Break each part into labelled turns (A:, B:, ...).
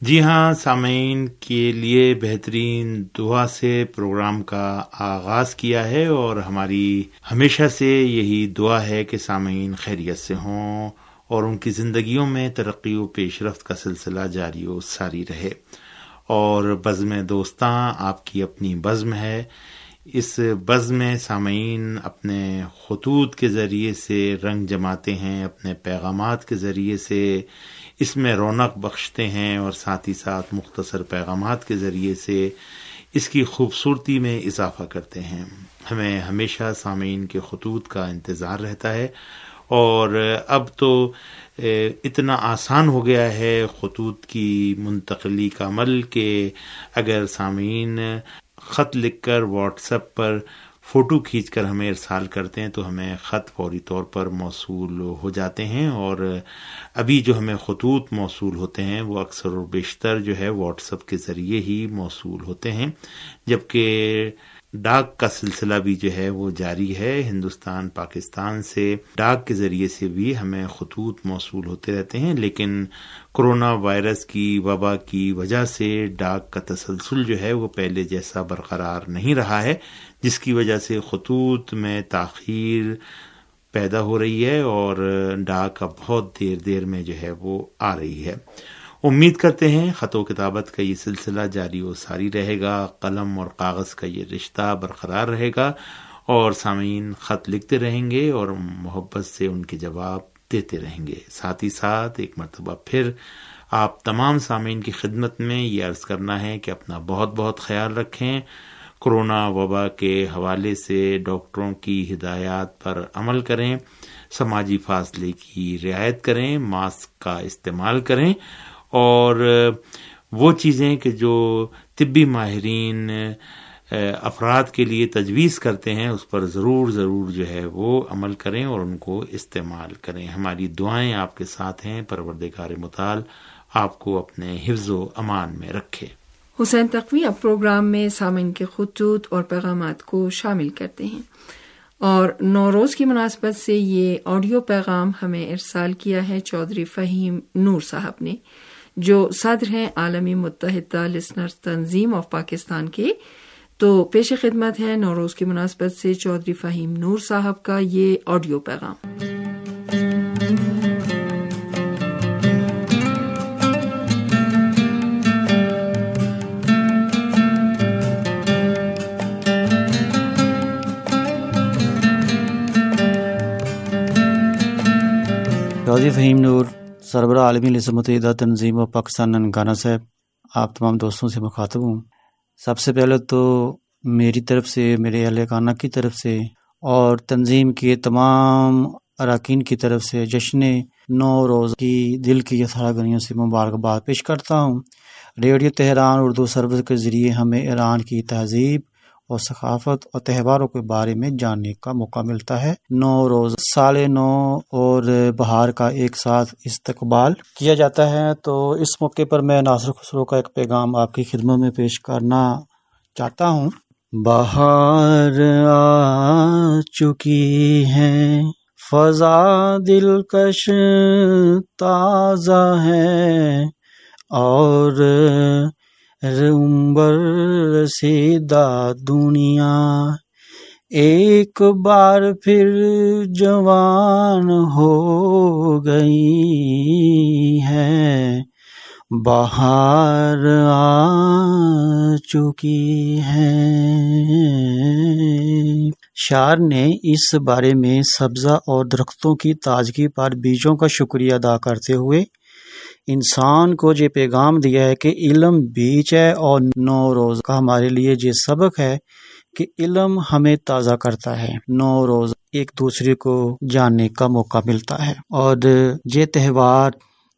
A: جی ہاں سامعین کے لیے بہترین دعا سے پروگرام کا آغاز کیا ہے اور ہماری ہمیشہ سے یہی دعا ہے کہ سامعین خیریت سے ہوں اور ان کی زندگیوں میں ترقی و پیش رفت کا سلسلہ جاری و ساری رہے۔ اور بزم دوستاں، آپ کی اپنی بزم ہے۔ اس بزم میں سامعین اپنے خطوط کے ذریعے سے رنگ جماتے ہیں، اپنے پیغامات کے ذریعے سے اس میں رونق بخشتے ہیں اور ساتھ ہی ساتھ مختصر پیغامات کے ذریعے سے اس کی خوبصورتی میں اضافہ کرتے ہیں۔ ہمیں ہمیشہ سامعین کے خطوط کا انتظار رہتا ہے اور اب تو اتنا آسان ہو گیا ہے خطوط کی منتقلی کا عمل کہ اگر سامعین خط لکھ کر واٹس ایپ پر فوٹو کھینچ کر ہمیں ارسال کرتے ہیں تو ہمیں خط فوری طور پر موصول ہو جاتے ہیں اور ابھی جو ہمیں خطوط موصول ہوتے ہیں وہ اکثر و بیشتر جو ہے واٹس ایپ کے ذریعے ہی موصول ہوتے ہیں جبکہ ڈاک کا سلسلہ بھی جو ہے وہ جاری ہے ہندوستان، پاکستان سے۔ ڈاک کے ذریعے سے بھی ہمیں خطوط موصول ہوتے رہتے ہیں، لیکن کرونا وائرس کی وبا کی وجہ سے ڈاک کا تسلسل جو ہے وہ پہلے جیسا برقرار نہیں رہا ہے، جس کی وجہ سے خطوط میں تاخیر پیدا ہو رہی ہے اور ڈاک اب بہت دیر دیر میں جو ہے وہ آ رہی ہے۔ امید کرتے ہیں خط و کتابت کا یہ سلسلہ جاری و ساری رہے گا، قلم اور کاغذ کا یہ رشتہ برقرار رہے گا اور سامعین خط لکھتے رہیں گے اور محبت سے ان کے جواب دیتے رہیں گے۔ ساتھ ہی ساتھ ایک مرتبہ پھر آپ تمام سامعین کی خدمت میں یہ عرض کرنا ہے کہ اپنا بہت بہت خیال رکھیں۔ کرونا وبا کے حوالے سے ڈاکٹروں کی ہدایات پر عمل کریں، سماجی فاصلے کی رعایت کریں، ماسک کا استعمال کریں اور وہ چیزیں کہ جو طبی ماہرین افراد کے لیے تجویز کرتے ہیں، اس پر ضرور ضرور جو ہے وہ عمل کریں اور ان کو استعمال کریں۔ ہماری دعائیں آپ کے ساتھ ہیں، پروردگار مطال آپ کو اپنے حفظ و امان میں رکھے۔
B: حسین تقوی اب پروگرام میں سامن کے خطوط اور پیغامات کو شامل کرتے ہیں۔ اور نوروز کی مناسبت سے یہ آڈیو پیغام ہمیں ارسال کیا ہے چودھری فہیم نور صاحب نے۔ جو صدر ہیں عالمی متحدہ لسنرز تنظیم آف پاکستان کے، تو پیش خدمت ہے نوروز کی مناسبت سے چودھری فہیم نور صاحب کا یہ آڈیو پیغام۔
C: چودھری فہیم نور سربراہ عالمی متحدہ تنظیم و پاکستان ننگانہ صاحب، آپ تمام دوستوں سے مخاطب ہوں۔ سب سے پہلے تو میری طرف سے، میرے اہل خانہ کی طرف سے اور تنظیم کے تمام اراکین کی طرف سے جشن نو روز کی دل کی گنیوں سے مبارکباد پیش کرتا ہوں۔ ریڈیو تہران اردو سروس کے ذریعے ہمیں ایران کی تہذیب اور ثقافت اور تہواروں کے بارے میں جاننے کا موقع ملتا ہے۔ نو روز سال نو اور بہار کا ایک ساتھ استقبال کیا جاتا ہے۔ تو اس موقع پر میں ناصر خسرو کا ایک پیغام آپ کی خدمت میں پیش کرنا چاہتا ہوں۔ بہار آ چکی ہے، فضا دلکش تازہ ہے اور رمبر سیدہ دنیا۔ ایک بار پھر جوان ہو گئی ہے، بہار آ چکی ہے۔ شار نے اس بارے میں سبزہ اور درختوں کی تازگی پر بیجوں کا شکریہ ادا کرتے ہوئے انسان کو یہ پیغام دیا ہے کہ علم بیچ ہے اور نو روز کا ہمارے لیے یہ سبق ہے کہ علم ہمیں تازہ کرتا ہے۔ نو روز ایک دوسرے کو جاننے کا موقع ملتا ہے اور یہ تہوار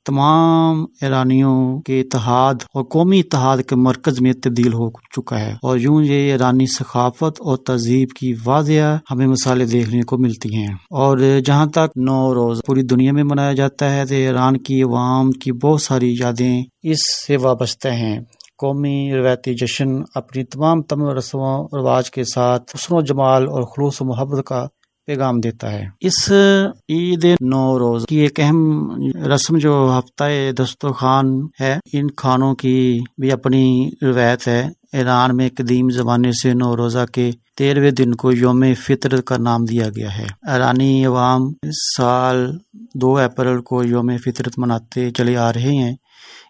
C: تمام ایرانیوں کے اتحاد اور قومی اتحاد کے مرکز میں تبدیل ہو چکا ہے اور یوں یہ ایرانی ثقافت اور تہذیب کی واضح ہمیں مثالیں دیکھنے کو ملتی ہیں۔ اور جہاں تک نو روز پوری دنیا میں منایا جاتا ہے، تو ایران کی عوام کی بہت ساری یادیں اس سے وابستہ ہیں۔ قومی روایتی جشن اپنی تمام تم رسم و رواج کے ساتھ حسن و جمال اور خلوص و محبت کا پیغام دیتا ہے۔ اس عید نوروز کی ایک اہم رسم جو ہفتہ دسترخوان ہے، ان کھانوں کی بھی اپنی روایت ہے۔ ایران میں قدیم زمانے سے نوروزہ کے تیرہویں دن کو یوم فطر کا نام دیا گیا ہے۔ ایرانی عوام اس سال دو اپریل کو یوم فطرت مناتے چلے آ رہے ہیں۔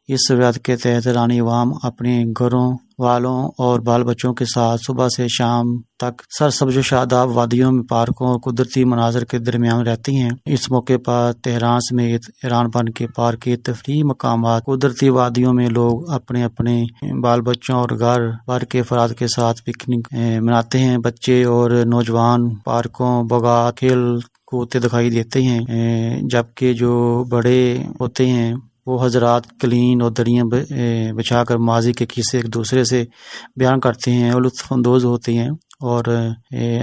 C: اس روایت کے تحت رانی عوام اپنے گھروں والوں اور بال بچوں کے ساتھ صبح سے شام تک سر سبز و شاداب وادیوں میں پارکوں اور قدرتی مناظر کے درمیان رہتی ہیں۔ اس موقع پر تہران سمیت ایران بن کے پارک کے تفریح مقامات قدرتی وادیوں میں لوگ اپنے اپنے بال بچوں اور گھر بار کے افراد کے ساتھ پکنک مناتے ہیں۔ بچے اور نوجوان پارکوں بگا کھیل، کوتے دکھائی دیتے ہیں جبکہ جو بڑے ہوتے ہیں وہ حضرات کلین اور دریاں بچھا کر ماضی کے قصے ایک دوسرے سے بیان کرتے ہیں اور لطف اندوز ہوتے ہیں اور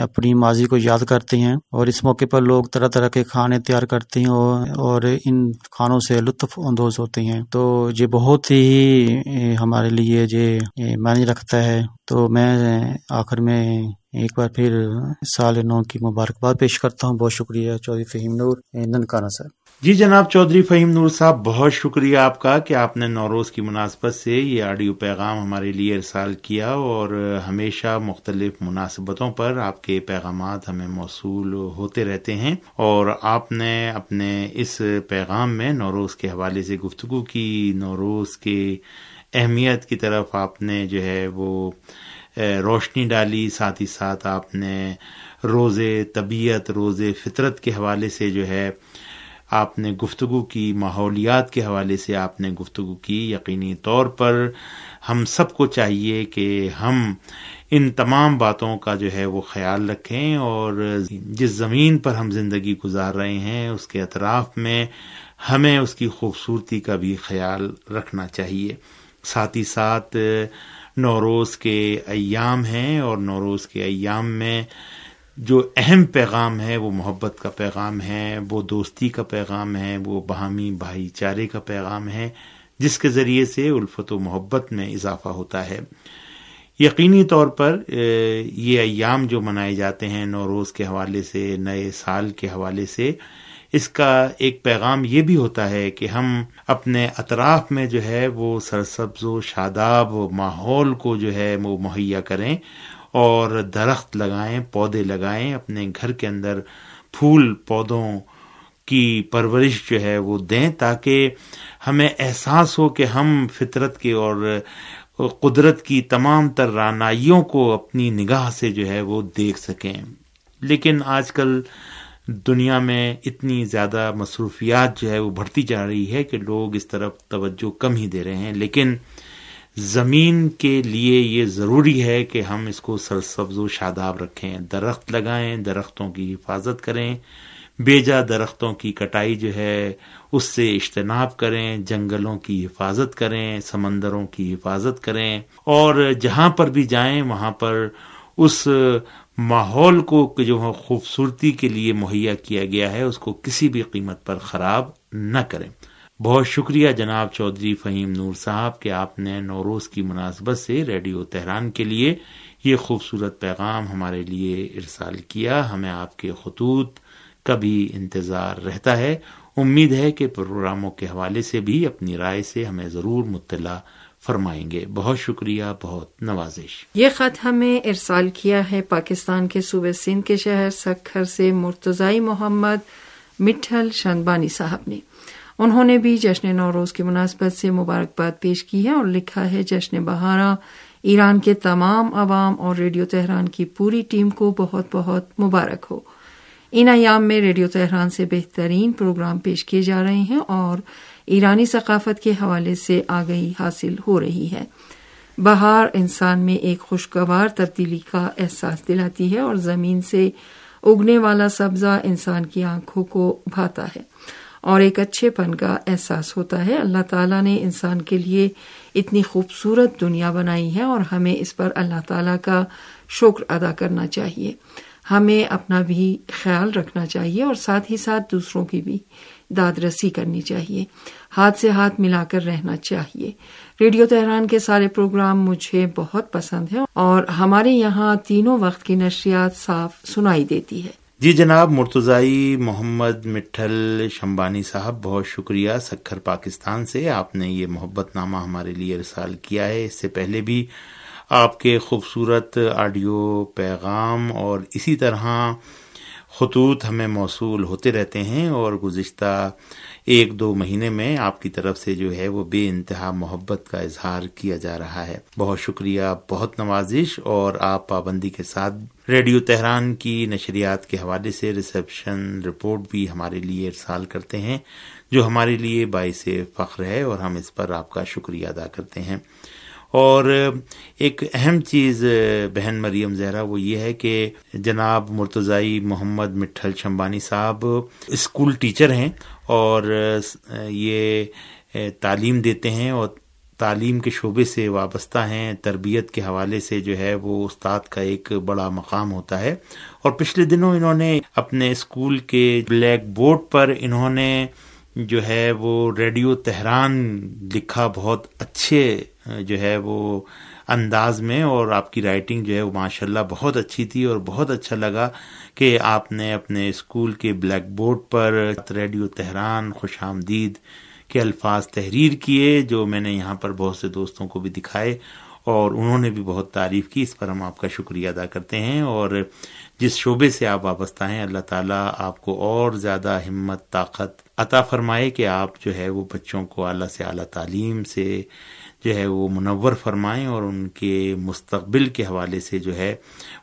C: اپنی ماضی کو یاد کرتے ہیں اور اس موقع پر لوگ طرح طرح کے کھانے تیار کرتے ہیں اور ان کھانوں سے لطف اندوز ہوتے ہیں۔ تو یہ بہت ہی ہمارے لیے یہ معنی رکھتا ہے۔ تو میں آخر میں ایک بار پھر سال نو کی مبارکباد پیش کرتا ہوں۔ بہت شکریہ چودھری فہیم نور ننکانہ صاحب۔
A: جی جناب چودھری فہیم نور صاحب، بہت شکریہ آپ کا کہ آپ نے نوروز کی مناسبت سے یہ آڈیو پیغام ہمارے لیے ارسال کیا اور ہمیشہ مختلف مناسبتوں پر آپ کے پیغامات ہمیں موصول ہوتے رہتے ہیں اور آپ نے اپنے اس پیغام میں نوروز کے حوالے سے گفتگو کی، نوروز کے اہمیت کی طرف آپ نے جو ہے وہ روشنی ڈالی، ساتھ ہی ساتھ آپ نے روز طبیعت روز فطرت کے حوالے سے جو ہے آپ نے گفتگو کی، ماحولیات کے حوالے سے آپ نے گفتگو کی، یقینی طور پر ہم سب کو چاہیے کہ ہم ان تمام باتوں کا جو ہے وہ خیال رکھیں اور جس زمین پر ہم زندگی گزار رہے ہیں، اس کے اطراف میں ہمیں اس کی خوبصورتی کا بھی خیال رکھنا چاہیے۔ ساتھ ہی ساتھ، نوروز کے ایام ہیں اور نوروز کے ایام میں جو اہم پیغام ہے، وہ محبت کا پیغام ہے، وہ دوستی کا پیغام ہے، وہ باہمی بھائی چارے کا پیغام ہے، جس کے ذریعے سے الفت و محبت میں اضافہ ہوتا ہے۔ یقینی طور پر یہ ایام جو منائے جاتے ہیں نوروز کے حوالے سے، نئے سال کے حوالے سے، اس کا ایک پیغام یہ بھی ہوتا ہے کہ ہم اپنے اطراف میں جو ہے، وہ سرسبز و شاداب و ماحول کو جو ہے، وہ مہیا کریں۔ اور درخت لگائیں، پودے لگائیں، اپنے گھر کے اندر پھول پودوں کی پرورش جو ہے وہ دیں تاکہ ہمیں احساس ہو کہ ہم فطرت کے اور قدرت کی تمام تر رانائیوں کو اپنی نگاہ سے جو ہے وہ دیکھ سکیں۔ لیکن آج کل دنیا میں اتنی زیادہ مصروفیات جو ہے وہ بڑھتی جا رہی ہے کہ لوگ اس طرف توجہ کم ہی دے رہے ہیں۔ لیکن زمین کے لیے یہ ضروری ہے کہ ہم اس کو سرسبز و شاداب رکھیں، درخت لگائیں، درختوں کی حفاظت کریں۔ بیجا درختوں کی کٹائی جو ہے، اس سے اجتناب کریں، جنگلوں کی حفاظت کریں، سمندروں کی حفاظت کریں۔ اور جہاں پر بھی جائیں، وہاں پر اس ماحول کو جو خوبصورتی کے لیے مہیا کیا گیا ہے، اس کو کسی بھی قیمت پر خراب نہ کریں۔ بہت شکریہ جناب چودھری فہیم نور صاحب کہ آپ نے نوروز کی مناسبت سے ریڈیو تہران کے لیے یہ خوبصورت پیغام ہمارے لیے ارسال کیا۔ ہمیں آپ کے خطوط کا بھی انتظار رہتا ہے۔ امید ہے کہ پروگراموں کے حوالے سے بھی اپنی رائے سے ہمیں ضرور مطلع فرمائیں گے۔ بہت شکریہ، بہت نوازش۔
B: یہ خط ہمیں ارسال کیا ہے پاکستان کے صوبے سندھ کے شہر سکھر سے مرتضائی محمد مٹھل شنبانی صاحب نے۔ انہوں نے بھی جشن نوروز کی مناسبت سے مبارکباد پیش کی ہے اور لکھا ہے جشن بہارا۔ ایران کے تمام عوام اور ریڈیو تہران کی پوری ٹیم کو بہت بہت مبارک ہو۔ ان ایام میں ریڈیو تہران سے بہترین پروگرام پیش کیے جا رہے ہیں اور ایرانی ثقافت کے حوالے سے آگہی حاصل ہو رہی ہے۔ بہار انسان میں ایک خوشگوار تبدیلی کا احساس دلاتی ہے اور زمین سے اگنے والا سبزہ انسان کی آنکھوں کو بھاتا ہے۔ اور ایک اچھے پن کا احساس ہوتا ہے۔ اللہ تعالیٰ نے انسان کے لیے اتنی خوبصورت دنیا بنائی ہے اور ہمیں اس پر اللہ تعالیٰ کا شکر ادا کرنا چاہیے۔ ہمیں اپنا بھی خیال رکھنا چاہیے اور ساتھ ہی ساتھ دوسروں کی بھی داد رسی کرنی چاہیے۔ ہاتھ سے ہاتھ ملا کر رہنا چاہیے۔ ریڈیو تہران کے سارے پروگرام مجھے بہت پسند ہیں اور ہمارے یہاں تینوں وقت کی نشریات صاف سنائی دیتی ہے۔
A: جی جناب، مرتضائی محمد مٹھل شمبانی صاحب، بہت شکریہ سکھر پاکستان سے آپ نے یہ محبت نامہ ہمارے لیے ارسال کیا ہے۔ اس سے پہلے بھی آپ کے خوبصورت آڈیو پیغام اور اسی طرح خطوط ہمیں موصول ہوتے رہتے ہیں اور گزشتہ ایک دو مہینے میں آپ کی طرف سے جو ہے وہ بے انتہا محبت کا اظہار کیا جا رہا ہے۔ بہت شکریہ، بہت نوازش اور آپ پابندی کے ساتھ ریڈیو تہران کی نشریات کے حوالے سے ریسپشن رپورٹ بھی ہمارے لیے ارسال کرتے ہیں، جو ہمارے لیے باعث فخر ہے اور ہم اس پر آپ کا شکریہ ادا کرتے ہیں۔ اور ایک اہم چیز، بہن مریم زہرا، وہ یہ ہے کہ جناب مرتضائی محمد مٹھل شمبانی صاحب اسکول ٹیچر ہیں اور یہ تعلیم دیتے ہیں اور تعلیم کے شعبے سے وابستہ ہیں، تربیت کے حوالے سے جو ہے وہ استاد کا ایک بڑا مقام ہوتا ہے۔ اور پچھلے دنوں انہوں نے اپنے اسکول کے بلیک بورڈ پر انہوں نے جو ہے وہ ریڈیو تہران لکھا، بہت اچھے جو ہے وہ انداز میں اور آپ کی رائٹنگ جو ہے وہ ماشاء اللہ بہت اچھی تھی اور بہت اچھا لگا کہ آپ نے اپنے اسکول کے بلیک بورڈ پر ریڈیو تہران، خوش آمدید کے الفاظ تحریر کیے جو میں نے یہاں پر بہت سے دوستوں کو بھی دکھائے اور انہوں نے بھی بہت تعریف کی۔ اس پر ہم آپ کا شکریہ ادا کرتے ہیں اور جس شعبے سے آپ وابستہ ہیں، اللہ تعالیٰ آپ کو اور زیادہ ہمت، طاقت عطا فرمائے کہ آپ جو ہے وہ بچوں کو اعلیٰ سے اعلیٰ تعلیم سے جو ہے وہ منور فرمائیں اور ان کے مستقبل کے حوالے سے جو ہے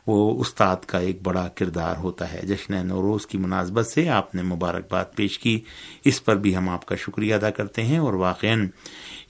A: وہ استاد کا ایک بڑا کردار ہوتا ہے۔ جشن نوروز کی مناسبت سے آپ نے مبارکباد پیش کی۔ اس پر بھی ہم آپ کا شکریہ ادا کرتے ہیں اور واقع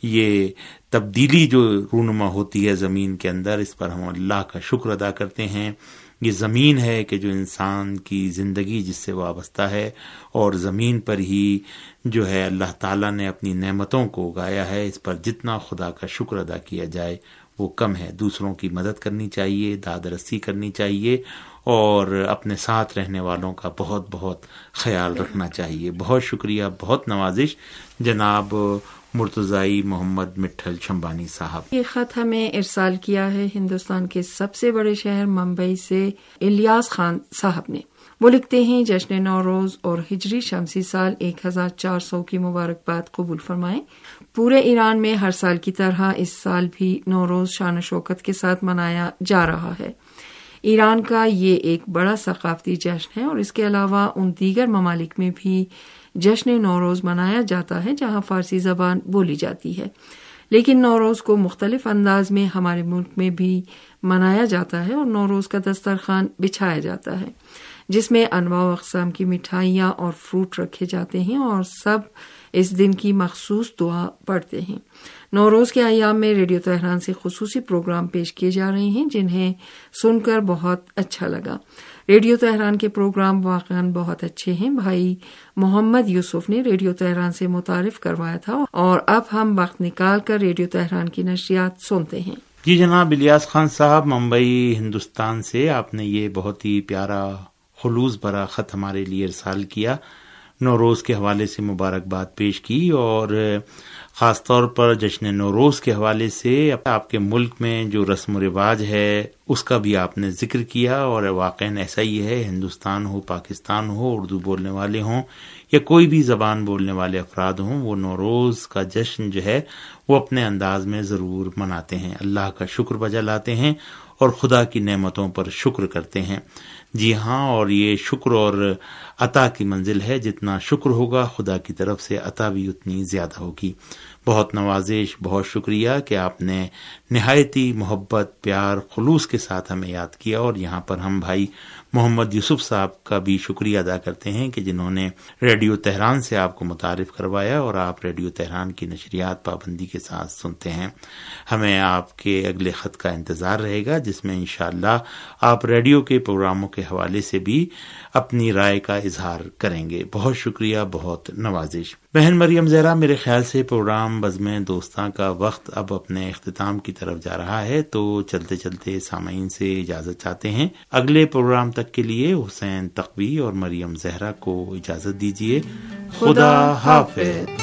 A: یہ تبدیلی جو رونما ہوتی ہے زمین کے اندر، اس پر ہم اللہ کا شکر ادا کرتے ہیں۔ یہ زمین ہے کہ جو انسان کی زندگی جس سے وابستہ ہے اور زمین پر ہی جو ہے اللہ تعالیٰ نے اپنی نعمتوں کو اگایا ہے، اس پر جتنا خدا کا شکر ادا کیا جائے وہ کم ہے۔ دوسروں کی مدد کرنی چاہیے، داد رسی کرنی چاہیے اور اپنے ساتھ رہنے والوں کا بہت بہت خیال رکھنا چاہیے۔ بہت شکریہ، بہت نوازش۔ جناب مرتضائی محمد مٹھل شمبانی صاحب۔
B: یہ خط ہمیں ارسال کیا ہے ہندوستان کے سب سے بڑے شہر ممبئی سے الیاس خان صاحب نے۔ وہ لکھتے ہیں، جشن نوروز اور ہجری شمسی سال ایک ہزار چار سو کی مبارکباد قبول فرمائیں۔ پورے ایران میں ہر سال کی طرح اس سال بھی نوروز شان و شوکت کے ساتھ منایا جا رہا ہے۔ ایران کا یہ ایک بڑا ثقافتی جشن ہے اور اس کے علاوہ ان دیگر ممالک میں بھی جشن نوروز منایا جاتا ہے، جہاں فارسی زبان بولی جاتی ہے۔ لیکن نوروز کو مختلف انداز میں ہمارے ملک میں بھی منایا جاتا ہے اور نوروز کا دسترخوان بچھایا جاتا ہے، جس میں انواع و اقسام کی مٹھائیاں اور فروٹ رکھے جاتے ہیں اور سب اس دن کی مخصوص دعا پڑھتے ہیں۔ نوروز کے ایام میں ریڈیو تہران سے خصوصی پروگرام پیش کیے جا رہے ہیں، جنہیں سن کر بہت اچھا لگا۔ ریڈیو تہران کے پروگرام واقع بہت اچھے ہیں۔ بھائی محمد یوسف نے ریڈیو تہران سے متعارف کروایا تھا اور اب ہم وقت نکال کر ریڈیو تہران کی نشریات سنتے ہیں۔
A: جی جناب، الیاس خان صاحب، ممبئی، ہندوستان سے آپ نے یہ بہت ہی پیارا خلوص بھرا خط ہمارے لیے ارسال کیا۔ نوروز کے حوالے سے مبارکباد پیش کی اور خاص طور پر جشن نوروز کے حوالے سے آپ کے ملک میں جو رسم و رواج ہے، اس کا بھی آپ نے ذکر کیا اور واقع ایسا ہی ہے، ہندوستان ہو، پاکستان ہو، اردو بولنے والے ہوں یا کوئی بھی زبان بولنے والے افراد ہوں، وہ نوروز کا جشن جو ہے، وہ اپنے انداز میں ضرور مناتے ہیں۔ اللہ کا شکر بجا لاتے ہیں اور خدا کی نعمتوں پر شکر کرتے ہیں۔ جی ہاں اور یہ شکر اور عطا کی منزل ہے۔ جتنا شکر ہوگا، خدا کی طرف سے عطا بھی اتنی زیادہ ہوگی۔ بہت نوازش، بہت شکریہ کہ آپ نے نہایتی محبت، پیار، خلوص کے ساتھ ہمیں یاد کیا اور یہاں پر ہم بھائی محمد یوسف صاحب کا بھی شکریہ ادا کرتے ہیں کہ جنہوں نے ریڈیو تہران سے آپ کو متعارف کروایا اور آپ ریڈیو تہران کی نشریات پابندی کے ساتھ سنتے ہیں۔ ہمیں آپ کے اگلے خط کا انتظار رہے گا، جس میں انشاءاللہ آپ ریڈیو کے پروگراموں کے حوالے سے بھی اپنی رائے کا اظہار کریں گے۔ بہت شکریہ، بہت نوازش۔ بہن مریم زہرا، میرے خیال سے پروگرام بزم دوستاں کا وقت اب اپنے اختتام کی طرف جا رہا ہے، تو چلتے چلتے سامعین سے اجازت چاہتے ہیں۔ اگلے پروگرام تک کے لیے حسین تقوی اور مریم زہرا کو اجازت دیجیے خدا حافظ۔